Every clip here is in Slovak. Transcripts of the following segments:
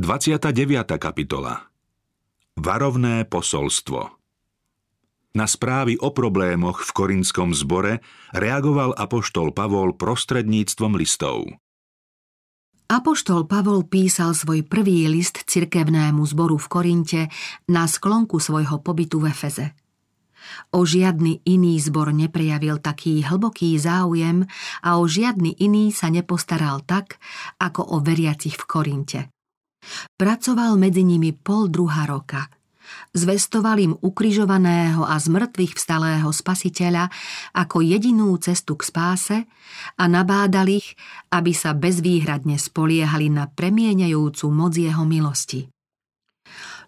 29. kapitola Varovné posolstvo Na správy o problémoch v korinskom zbore reagoval apoštol Pavol prostredníctvom listov. Apoštol Pavol písal svoj prvý list cirkevnému zboru v Korinte na sklonku svojho pobytu v Efeze. O žiadny iný zbor neprejavil taký hlboký záujem a o žiadny iný sa nepostaral tak, ako o veriacich v Korinte. Pracoval medzi nimi pol druha roka. Zvestoval im ukrižovaného a zmrtvých vstalého spasiteľa ako jedinú cestu k spáse a nabádal ich, aby sa bezvýhradne spoliehali na premieňajúcu moc jeho milosti.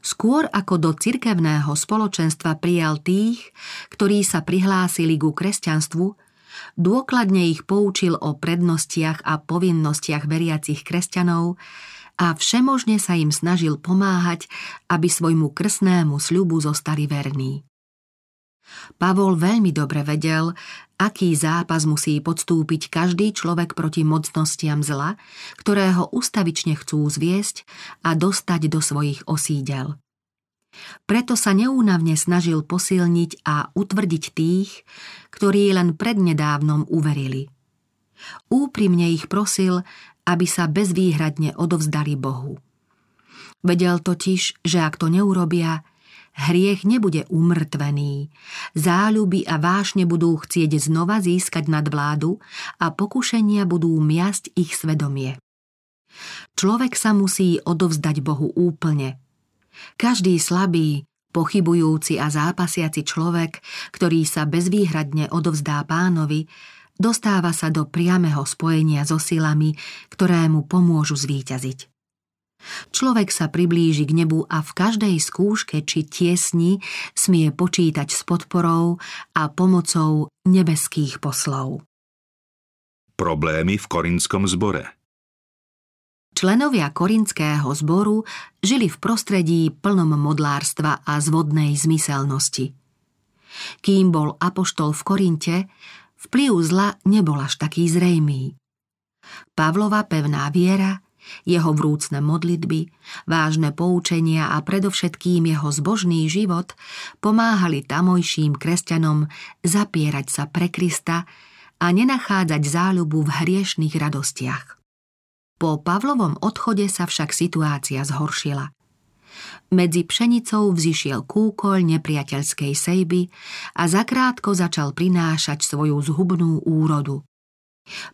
Skôr ako do cirkevného spoločenstva prijal tých, ktorí sa prihlásili ku kresťanstvu, dôkladne ich poučil o prednostiach a povinnostiach veriacich kresťanov a všemožne sa im snažil pomáhať, aby svojmu krsnému sľubu zostali verní. Pavol veľmi dobre vedel, aký zápas musí podstúpiť každý človek proti mocnostiam zla, ktorého ustavične chcú zviesť a dostať do svojich osídel. Preto sa neúnavne snažil posilniť a utvrdiť tých, ktorí len prednedávnom uverili. Úprimne ich prosil, aby sa bezvýhradne odovzdali Bohu. Vedel totiž, že ak to neurobia, hriech nebude umrtvený, záľuby a vášne budú chcieť znova získať nadvládu a pokušenia budú miasť ich svedomie. Človek sa musí odovzdať Bohu úplne. Každý slabý, pochybujúci a zápasiaci človek, ktorý sa bezvýhradne odovzdá pánovi, dostáva sa do priameho spojenia so silami, ktoré mu pomôžu zvíťaziť. Človek sa priblíži k nebu a v každej skúške či tiesni smie počítať s podporou a pomocou nebeských poslov. Problémy v korinskom zbore Členovia korinského zboru žili v prostredí plnom modlárstva a zvodnej zmyselnosti. Kým bol apoštol v Korinte, vplyv zla nebol až taký zrejmý. Pavlova pevná viera, jeho vrúcne modlitby, vážne poučenia a predovšetkým jeho zbožný život pomáhali tamojším kresťanom zapierať sa pre Krista a nenachádzať záľubu v hriešných radostiach. Po Pavlovom odchode sa však situácia zhoršila. Medzi pšenicou vzýšiel kúkoľ nepriateľskej sejby a zakrátko začal prinášať svoju zhubnú úrodu.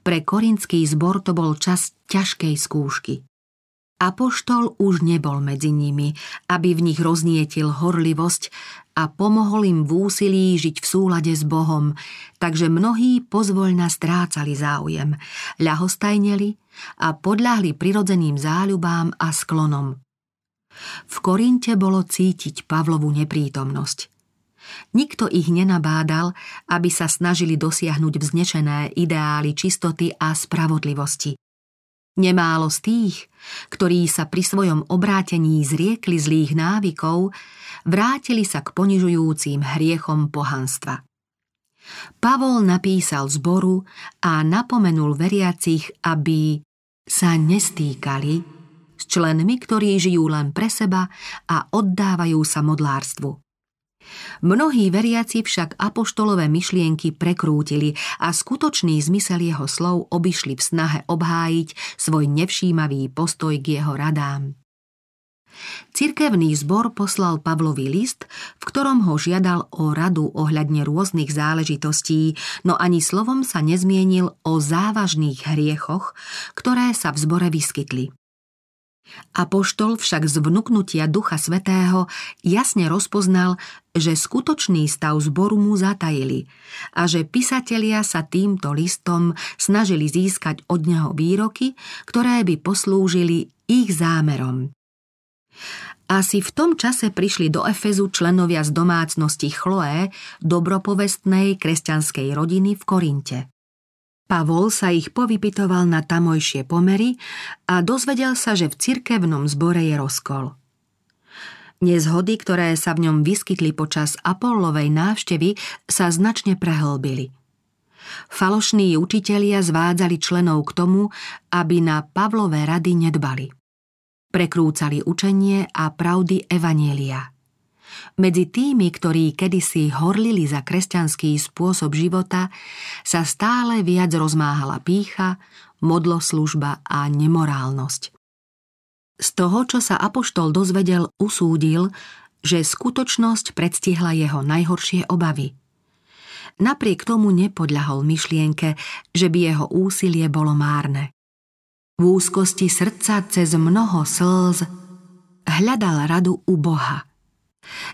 Pre korinský zbor to bol čas ťažkej skúšky. Apoštol už nebol medzi nimi, aby v nich roznietil horlivosť a pomohol im v úsilí žiť v súlade s Bohom, takže mnohí pozvoľna strácali záujem, ľahostajneli a podľahli prirodzeným záľubám a sklonom. V Korinte bolo cítiť Pavlovu neprítomnosť. Nikto ich nenabádal, aby sa snažili dosiahnuť vznešené ideály čistoty a spravodlivosti. Nemálo z tých, ktorí sa pri svojom obrátení zriekli zlých návykov, vrátili sa k ponižujúcim hriechom pohanstva. Pavol napísal zboru a napomenul veriacich, aby sa nestýkali s členmi, ktorí žijú len pre seba a oddávajú sa modlárstvu. Mnohí veriaci však apoštolové myšlienky prekrútili a skutočný zmysel jeho slov obišli v snahe obhájiť svoj nevšímavý postoj k jeho radám. Cirkevný zbor poslal Pavlovi list, v ktorom ho žiadal o radu ohľadne rôznych záležitostí, no ani slovom sa nezmienil o závažných hriechoch, ktoré sa v zbore vyskytli. Apoštol však z vnúknutia Ducha Svetého jasne rozpoznal, že skutočný stav zboru mu zatajili a že písatelia sa týmto listom snažili získať od neho výroky, ktoré by poslúžili ich zámerom. Asi v tom čase prišli do Efezu členovia z domácnosti Chloé, dobropovestnej kresťanskej rodiny v Korinte. Pavol sa ich povypitoval na tamojšie pomery a dozvedel sa, že v cirkevnom zbore je rozkol. Nezhody, ktoré sa v ňom vyskytli počas Apollovej návštevy, sa značne prehlbili. Falošní učitelia zvádzali členov k tomu, aby na Pavlové rady nedbali. Prekrúcali učenie a pravdy Evanielia. Medzi tými, ktorí kedysi horlili za kresťanský spôsob života, sa stále viac rozmáhala pícha, modloslužba a nemorálnosť. Z toho, čo sa Apoštol dozvedel, usúdil, že skutočnosť predstihla jeho najhoršie obavy. Napriek tomu nepodľahol myšlienke, že by jeho úsilie bolo márne. V úzkosti srdca cez mnoho slz hľadal radu u Boha.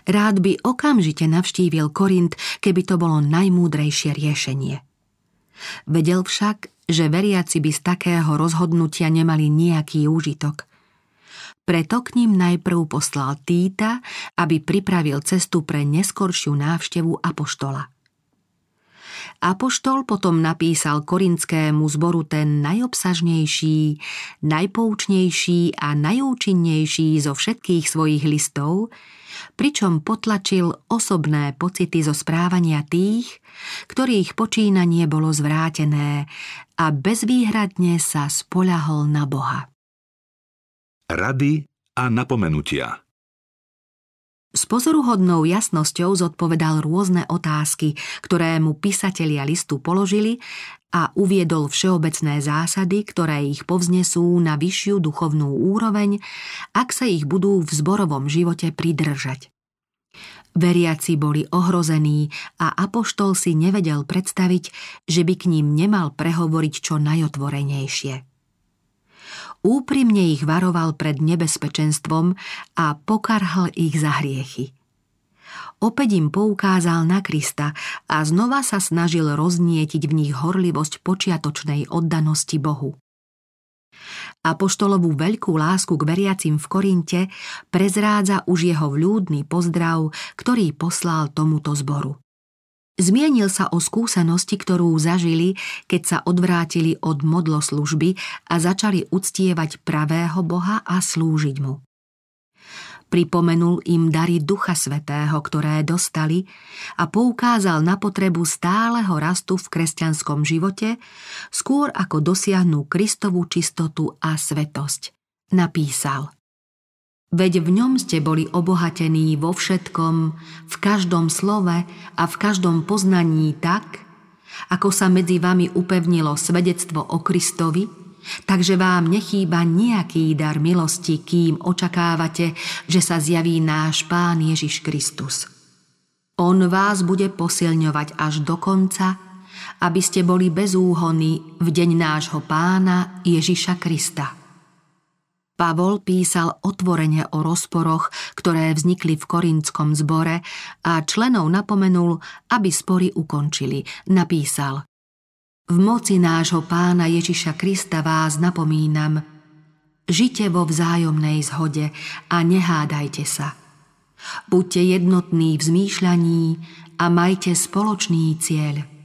Rád by okamžite navštívil Korint, keby to bolo najmúdrejšie riešenie. Vedel však, že veriaci by z takého rozhodnutia nemali nejaký úžitok – preto k ním najprv poslal Týta, aby pripravil cestu pre neskoršiu návštevu Apoštola. Apoštol potom napísal korintskému zboru ten najobsažnejší, najpoučnejší a najúčinnejší zo všetkých svojich listov, pričom potlačil osobné pocity zo správania tých, ktorých počínanie bolo zvrátené a bezvýhradne sa spoľahol na Boha. Rady a napomenutia s pozoruhodnou jasnosťou zodpovedal rôzne otázky, ktoré mu písatelia listu položili a uviedol všeobecné zásady, ktoré ich povznesú na vyššiu duchovnú úroveň, ak sa ich budú v zborovom živote pridržať. Veriaci boli ohrození a Apoštol si nevedel predstaviť, že by k ním nemal prehovoriť čo najotvorenejšie. Úprimne ich varoval pred nebezpečenstvom a pokarhal ich za hriechy. Opäť im poukázal na Krista a znova sa snažil roznietiť v nich horlivosť počiatočnej oddanosti Bohu. Apoštolovú veľkú lásku k veriacim v Korinte prezrádza už jeho vľúdny pozdrav, ktorý poslal tomuto zboru. Zmienil sa o skúsenosti, ktorú zažili, keď sa odvrátili od modloslužby a začali uctievať pravého Boha a slúžiť mu. Pripomenul im dary Ducha Svetého, ktoré dostali a poukázal na potrebu stáleho rastu v kresťanskom živote, skôr ako dosiahnu Kristovú čistotu a svetosť. Napísal – Veď v ňom ste boli obohatení vo všetkom, v každom slove a v každom poznaní tak, ako sa medzi vami upevnilo svedectvo o Kristovi, takže vám nechýba nejaký dar milosti, kým očakávate, že sa zjaví náš Pán Ježiš Kristus. On vás bude posilňovať až do konca, aby ste boli bezúhony v deň nášho pána Ježiša Krista. Pavol písal otvorene o rozporoch, ktoré vznikli v korintskom zbore a členov napomenul, aby spory ukončili. Napísal V moci nášho pána Ježiša Krista vás napomínam, žite vo vzájomnej zhode a nehádajte sa. Buďte jednotní v zmýšľaní a majte spoločný cieľ –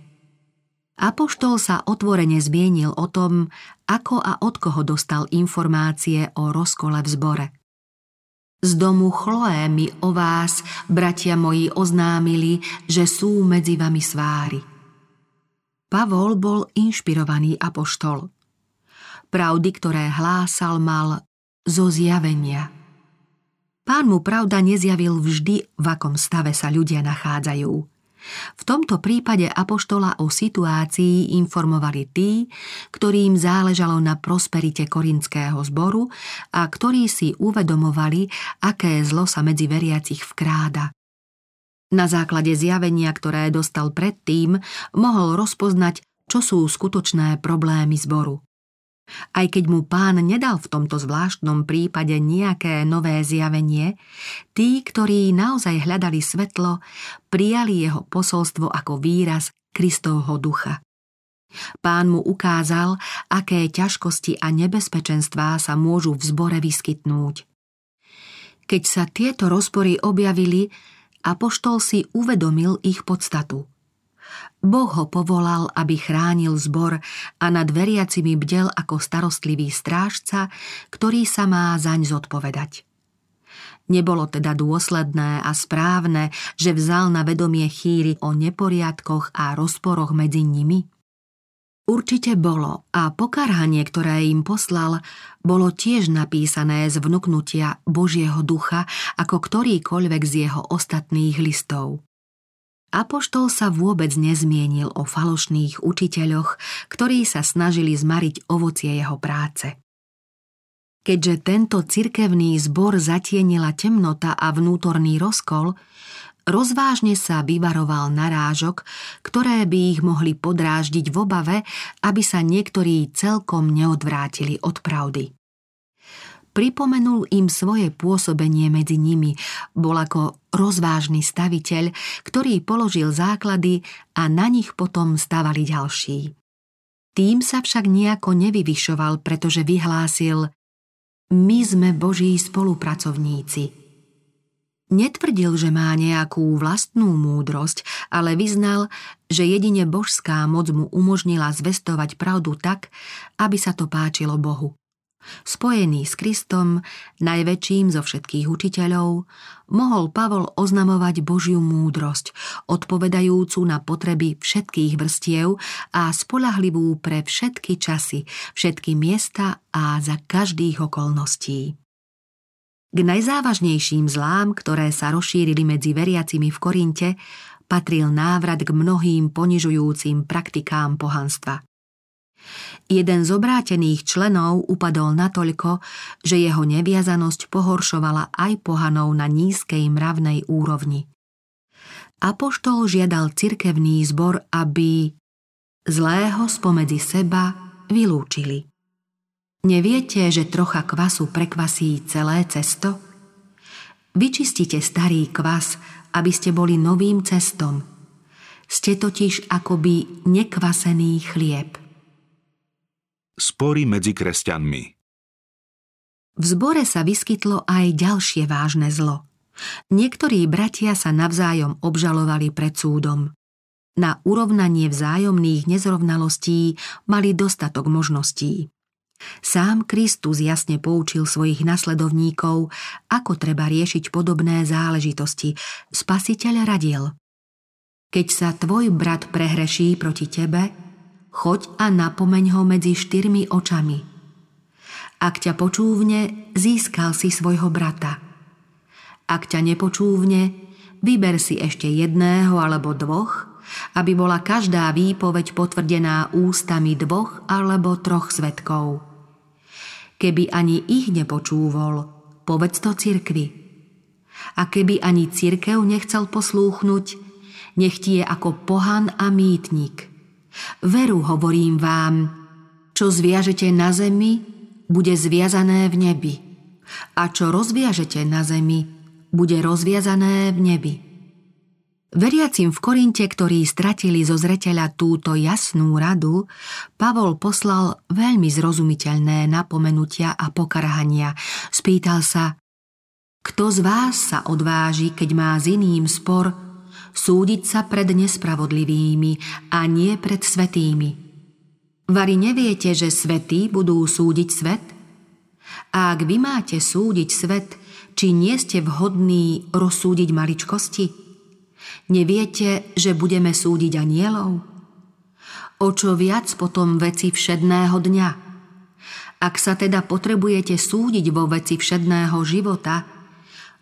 Apoštol sa otvorene zmienil o tom, ako a od koho dostal informácie o rozkole v zbore. Z domu Chloé mi o vás, bratia moji, oznámili, že sú medzi vami svári. Pavol bol inšpirovaný apoštol. Pravdy, ktoré hlásal, mal zo zjavenia. Pán mu pravda nezjavil vždy, v akom stave sa ľudia nachádzajú – v tomto prípade apoštola o situácii informovali tí, ktorým záležalo na prosperite korinského zboru a ktorí si uvedomovali, aké zlo sa medzi veriacich vkráda. Na základe zjavenia, ktoré dostal predtým, mohol rozpoznať, čo sú skutočné problémy zboru. Aj keď mu pán nedal v tomto zvláštnom prípade nejaké nové zjavenie, tí, ktorí naozaj hľadali svetlo, prijali jeho posolstvo ako výraz Kristovho ducha. Pán mu ukázal, aké ťažkosti a nebezpečenstvá sa môžu v zbore vyskytnúť. Keď sa tieto rozpory objavili, apoštol si uvedomil ich podstatu – Boh ho povolal, aby chránil zbor a nad veriacimi bdel ako starostlivý strážca, ktorý sa má zaň zodpovedať. Nebolo teda dôsledné a správne, že vzal na vedomie chýry o neporiadkoch a rozporoch medzi nimi? Určite bolo a pokarhanie, ktoré im poslal, bolo tiež napísané z vnúknutia Božieho ducha ako ktorýkoľvek z jeho ostatných listov. Apoštol sa vôbec nezmienil o falošných učiteľoch, ktorí sa snažili zmariť ovocie jeho práce. Keďže tento cirkevný zbor zatienila temnota a vnútorný rozkol, Rozvážne sa vyvaroval narážok, ktoré by ich mohli podráždiť v obave, aby sa niektorí celkom neodvrátili od pravdy. Pripomenul im svoje pôsobenie medzi nimi, bol ako rozvážny staviteľ, ktorý položil základy a na nich potom stavali ďalší. Tým sa však nejako nevyvyšoval, pretože vyhlásil My sme Boží spolupracovníci – Netvrdil, že má nejakú vlastnú múdrosť, ale vyznal, že jedine božská moc mu umožnila zvestovať pravdu tak, aby sa to páčilo Bohu. Spojený s Kristom, najväčším zo všetkých učiteľov, mohol Pavol oznamovať Božiu múdrosť, odpovedajúcu na potreby všetkých vrstiev a spolahlivú pre všetky časy, všetky miesta a za každých okolností. K najzávažnejším zlám, ktoré sa rozšírili medzi veriacimi v Korinte, patril návrat k mnohým ponižujúcim praktikám pohanstva. Jeden z obrátených členov upadol natoľko, že jeho neviazanosť pohoršovala aj pohanov na nízkej mravnej úrovni. Apoštol žiadal cirkevný zbor, aby zlého spomedzi seba vylúčili. Neviete, že trocha kvasu prekvasí celé cesto? Vyčistite starý kvas, aby ste boli novým cestom. Ste totiž akoby nekvasený chlieb. Spory medzi kresťanmi V zbore sa vyskytlo aj ďalšie vážne zlo. Niektorí bratia sa navzájom obžalovali pred súdom. Na urovnanie vzájomných nezrovnalostí mali dostatok možností. Sám Kristus jasne poučil svojich nasledovníkov, ako treba riešiť podobné záležitosti. Spasiteľ radil. Keď sa tvoj brat prehreší proti tebe, choď a napomeň ho medzi štyrmi očami. Ak ťa počúvne, získal si svojho brata. Ak ťa nepočúvne, vyber si ešte jedného alebo dvoch, aby bola každá výpoveď potvrdená ústami dvoch alebo troch svetkov. Keby ani ich nepočúvol, povedz to cirkvi. A keby ani cirkev nechcel poslúchnuť, nech ti je ako pohan a mýtnik. Veru hovorím vám, čo zviažete na zemi, bude zviazané v nebi. A čo rozviažete na zemi, bude rozviazané v nebi. Veriacim v Korinte, ktorí stratili zo zreteľa túto jasnú radu, Pavol poslal veľmi zrozumiteľné napomenutia a pokarhania. Spýtal sa, kto z vás sa odváži, keď má s iným spor, súdiť sa pred nespravodlivými a nie pred svetými. Vari neviete, že svetí budú súdiť svet? A ak vy máte súdiť svet, či nie ste vhodní rozsúdiť maličkosti? Neviete, že budeme súdiť anielov? O čo viac potom veci všedného dňa? Ak sa teda potrebujete súdiť vo veci všedného života,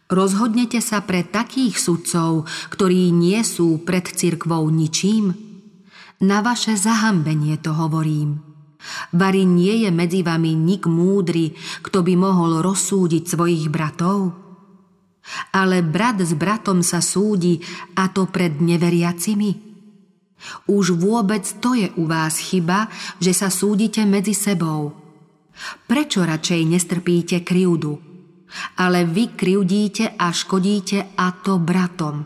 rozhodnete sa pre takých sudcov, ktorí nie sú pred cirkvou ničím? Na vaše zahambenie to hovorím. Vary nie je medzi vami nik múdry, kto by mohol rozsúdiť svojich bratov? ale brat s bratom sa súdi a to pred neveriacimi? Už vôbec to je u vás chyba, že sa súdite medzi sebou. Prečo radšej nestrpíte krivdu? Ale vy krivdíte a škodíte a to bratom.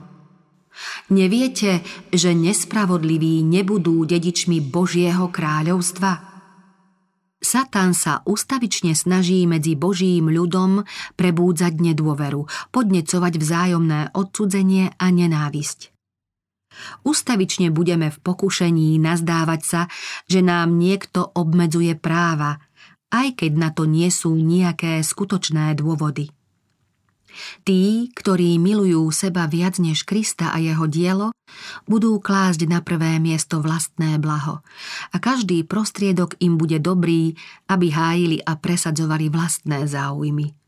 Neviete, že nespravodliví nebudú dedičmi Božieho kráľovstva? Satan sa ustavične snaží medzi Božím ľudom prebúdzať nedôveru, podnecovať vzájomné odcudzenie a nenávisť. Ustavične budeme v pokušení nazdávať sa, že nám niekto obmedzuje práva, aj keď na to nie sú nejaké skutočné dôvody. Tí, ktorí milujú seba viac než Krista a jeho dielo, budú klásť na prvé miesto vlastné blaho a každý prostriedok im bude dobrý, aby hájili a presadzovali vlastné záujmy.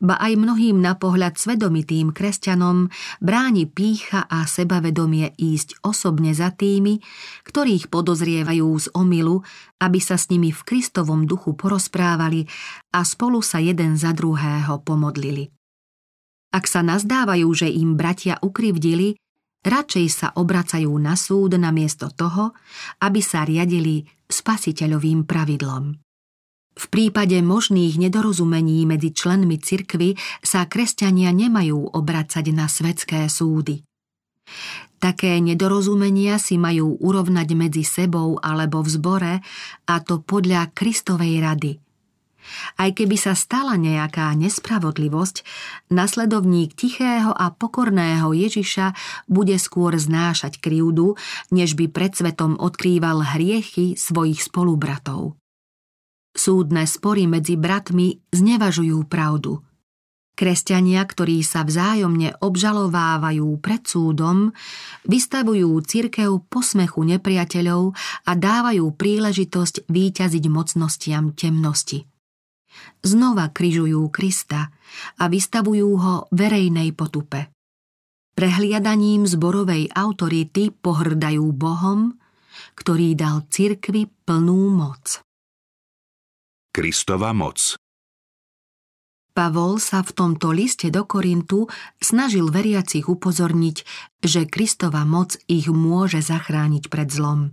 Ba aj mnohým na pohľad svedomitým kresťanom bráni pícha a sebavedomie ísť osobne za tými, ktorých podozrievajú z omilu, aby sa s nimi v Kristovom duchu porozprávali a spolu sa jeden za druhého pomodlili. Ak sa nazdávajú, že im bratia ukrivdili, radšej sa obracajú na súd namiesto toho, aby sa riadili spasiteľovým pravidlom. V prípade možných nedorozumení medzi členmi cirkvy sa kresťania nemajú obracať na svetské súdy. Také nedorozumenia si majú urovnať medzi sebou alebo v zbore, a to podľa Kristovej rady. Aj keby sa stala nejaká nespravodlivosť, nasledovník tichého a pokorného Ježiša bude skôr znášať krivdu, než by pred svetom odkrýval hriechy svojich spolubratov. Súdne spory medzi bratmi znevažujú pravdu. Kresťania, ktorí sa vzájomne obžalovávajú pred súdom, vystavujú cirkev posmechu nepriateľov a dávajú príležitosť výťaziť mocnostiam temnosti. Znova kryžujú Krista a vystavujú ho verejnej potupe. Prehliadaním zborovej autority pohrdajú Bohom, ktorý dal cirkvi plnú moc. Kristova moc. Pavol sa v tomto liste do Korintu snažil veriacich upozorniť, že Kristova moc ich môže zachrániť pred zlom.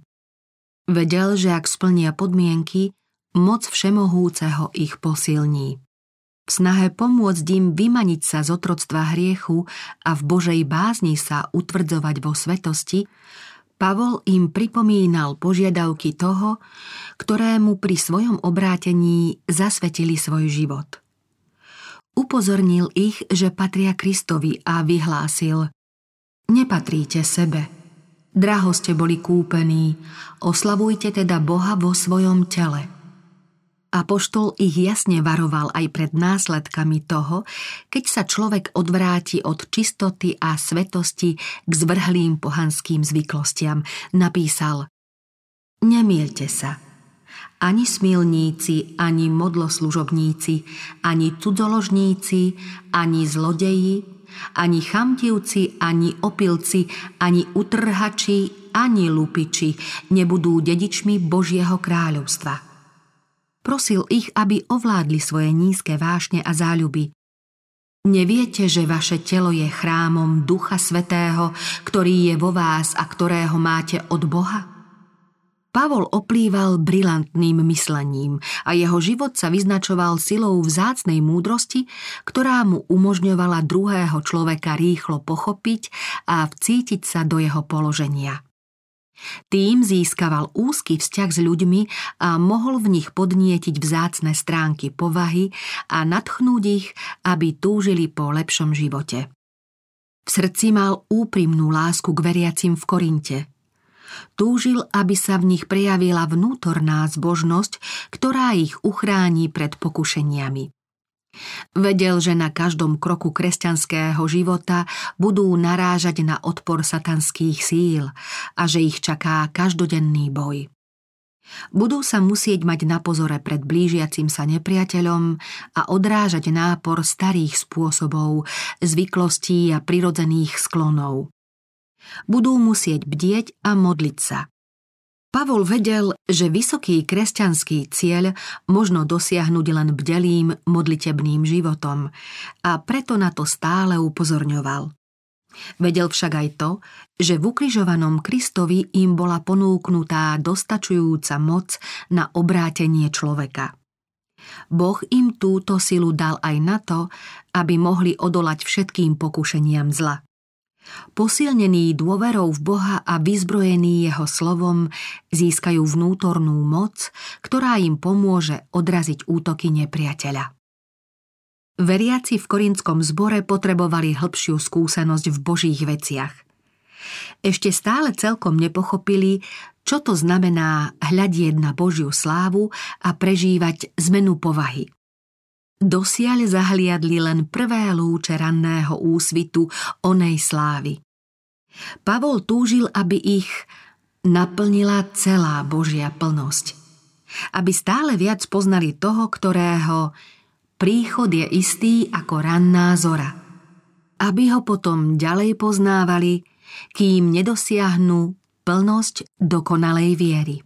Vedel, že ak splnia podmienky, moc všemohúceho ich posilní. V snahe pomôcť im vymaniť sa z otroctva hriechu a v Božej bázni sa utvrdzovať vo svetosti, Pavol im pripomínal požiadavky toho, ktorému pri svojom obrátení zasvetili svoj život. Upozornil ich, že patria Kristovi a vyhlásil Nepatríte sebe. Draho ste boli kúpení, oslavujte teda Boha vo svojom tele – Apoštol ich jasne varoval aj pred následkami toho, keď sa človek odvráti od čistoty a svetosti k zvrhlým pohanským zvyklostiam. Napísal Nemielte sa. Ani smilníci, ani modloslužobníci, ani cudzoložníci, ani zlodeji, ani chamtivci, ani opilci, ani utrhači, ani lupiči nebudú dedičmi Božieho kráľovstva Prosil ich, aby ovládli svoje nízke vášne a záľuby. Neviete, že vaše telo je chrámom Ducha Svetého, ktorý je vo vás a ktorého máte od Boha? Pavol oplýval brilantným myslením a jeho život sa vyznačoval silou vzácnej múdrosti, ktorá mu umožňovala druhého človeka rýchlo pochopiť a vcítiť sa do jeho položenia. Tým získaval úzky vzťah s ľuďmi a mohol v nich podnietiť vzácne stránky povahy a nadchnúť ich, aby túžili po lepšom živote. V srdci mal úprimnú lásku k veriacim v Korinte. Túžil, aby sa v nich prejavila vnútorná zbožnosť, ktorá ich uchráni pred pokušeniami. Vedel, že na každom kroku kresťanského života budú narážať na odpor satanských síl a že ich čaká každodenný boj. Budú sa musieť mať na pozore pred blížiacim sa nepriateľom a odrážať nápor starých spôsobov, zvyklostí a prirodzených sklonov. Budú musieť bdieť a modliť sa. Pavol vedel, že vysoký kresťanský cieľ možno dosiahnuť len bdelým modlitebným životom a preto na to stále upozorňoval. Vedel však aj to, že v ukrižovanom Kristovi im bola ponúknutá dostačujúca moc na obrátenie človeka. Boh im túto silu dal aj na to, aby mohli odolať všetkým pokušeniam zla. Posilnení dôverou v Boha a vyzbrojení jeho slovom získajú vnútornú moc, ktorá im pomôže odraziť útoky nepriateľa. Veriaci v korinskom zbore potrebovali hĺbšiu skúsenosť v božích veciach. Ešte stále celkom nepochopili, čo to znamená hľadieť na Božiu slávu a prežívať zmenu povahy. Dosiaľ zahliadli len prvé lúče ranného úsvitu onej slávy. Pavol túžil, aby ich naplnila celá Božia plnosť. Aby stále viac poznali toho, ktorého príchod je istý ako ranná zora. Aby ho potom ďalej poznávali, kým nedosiahnu plnosť dokonalej viery.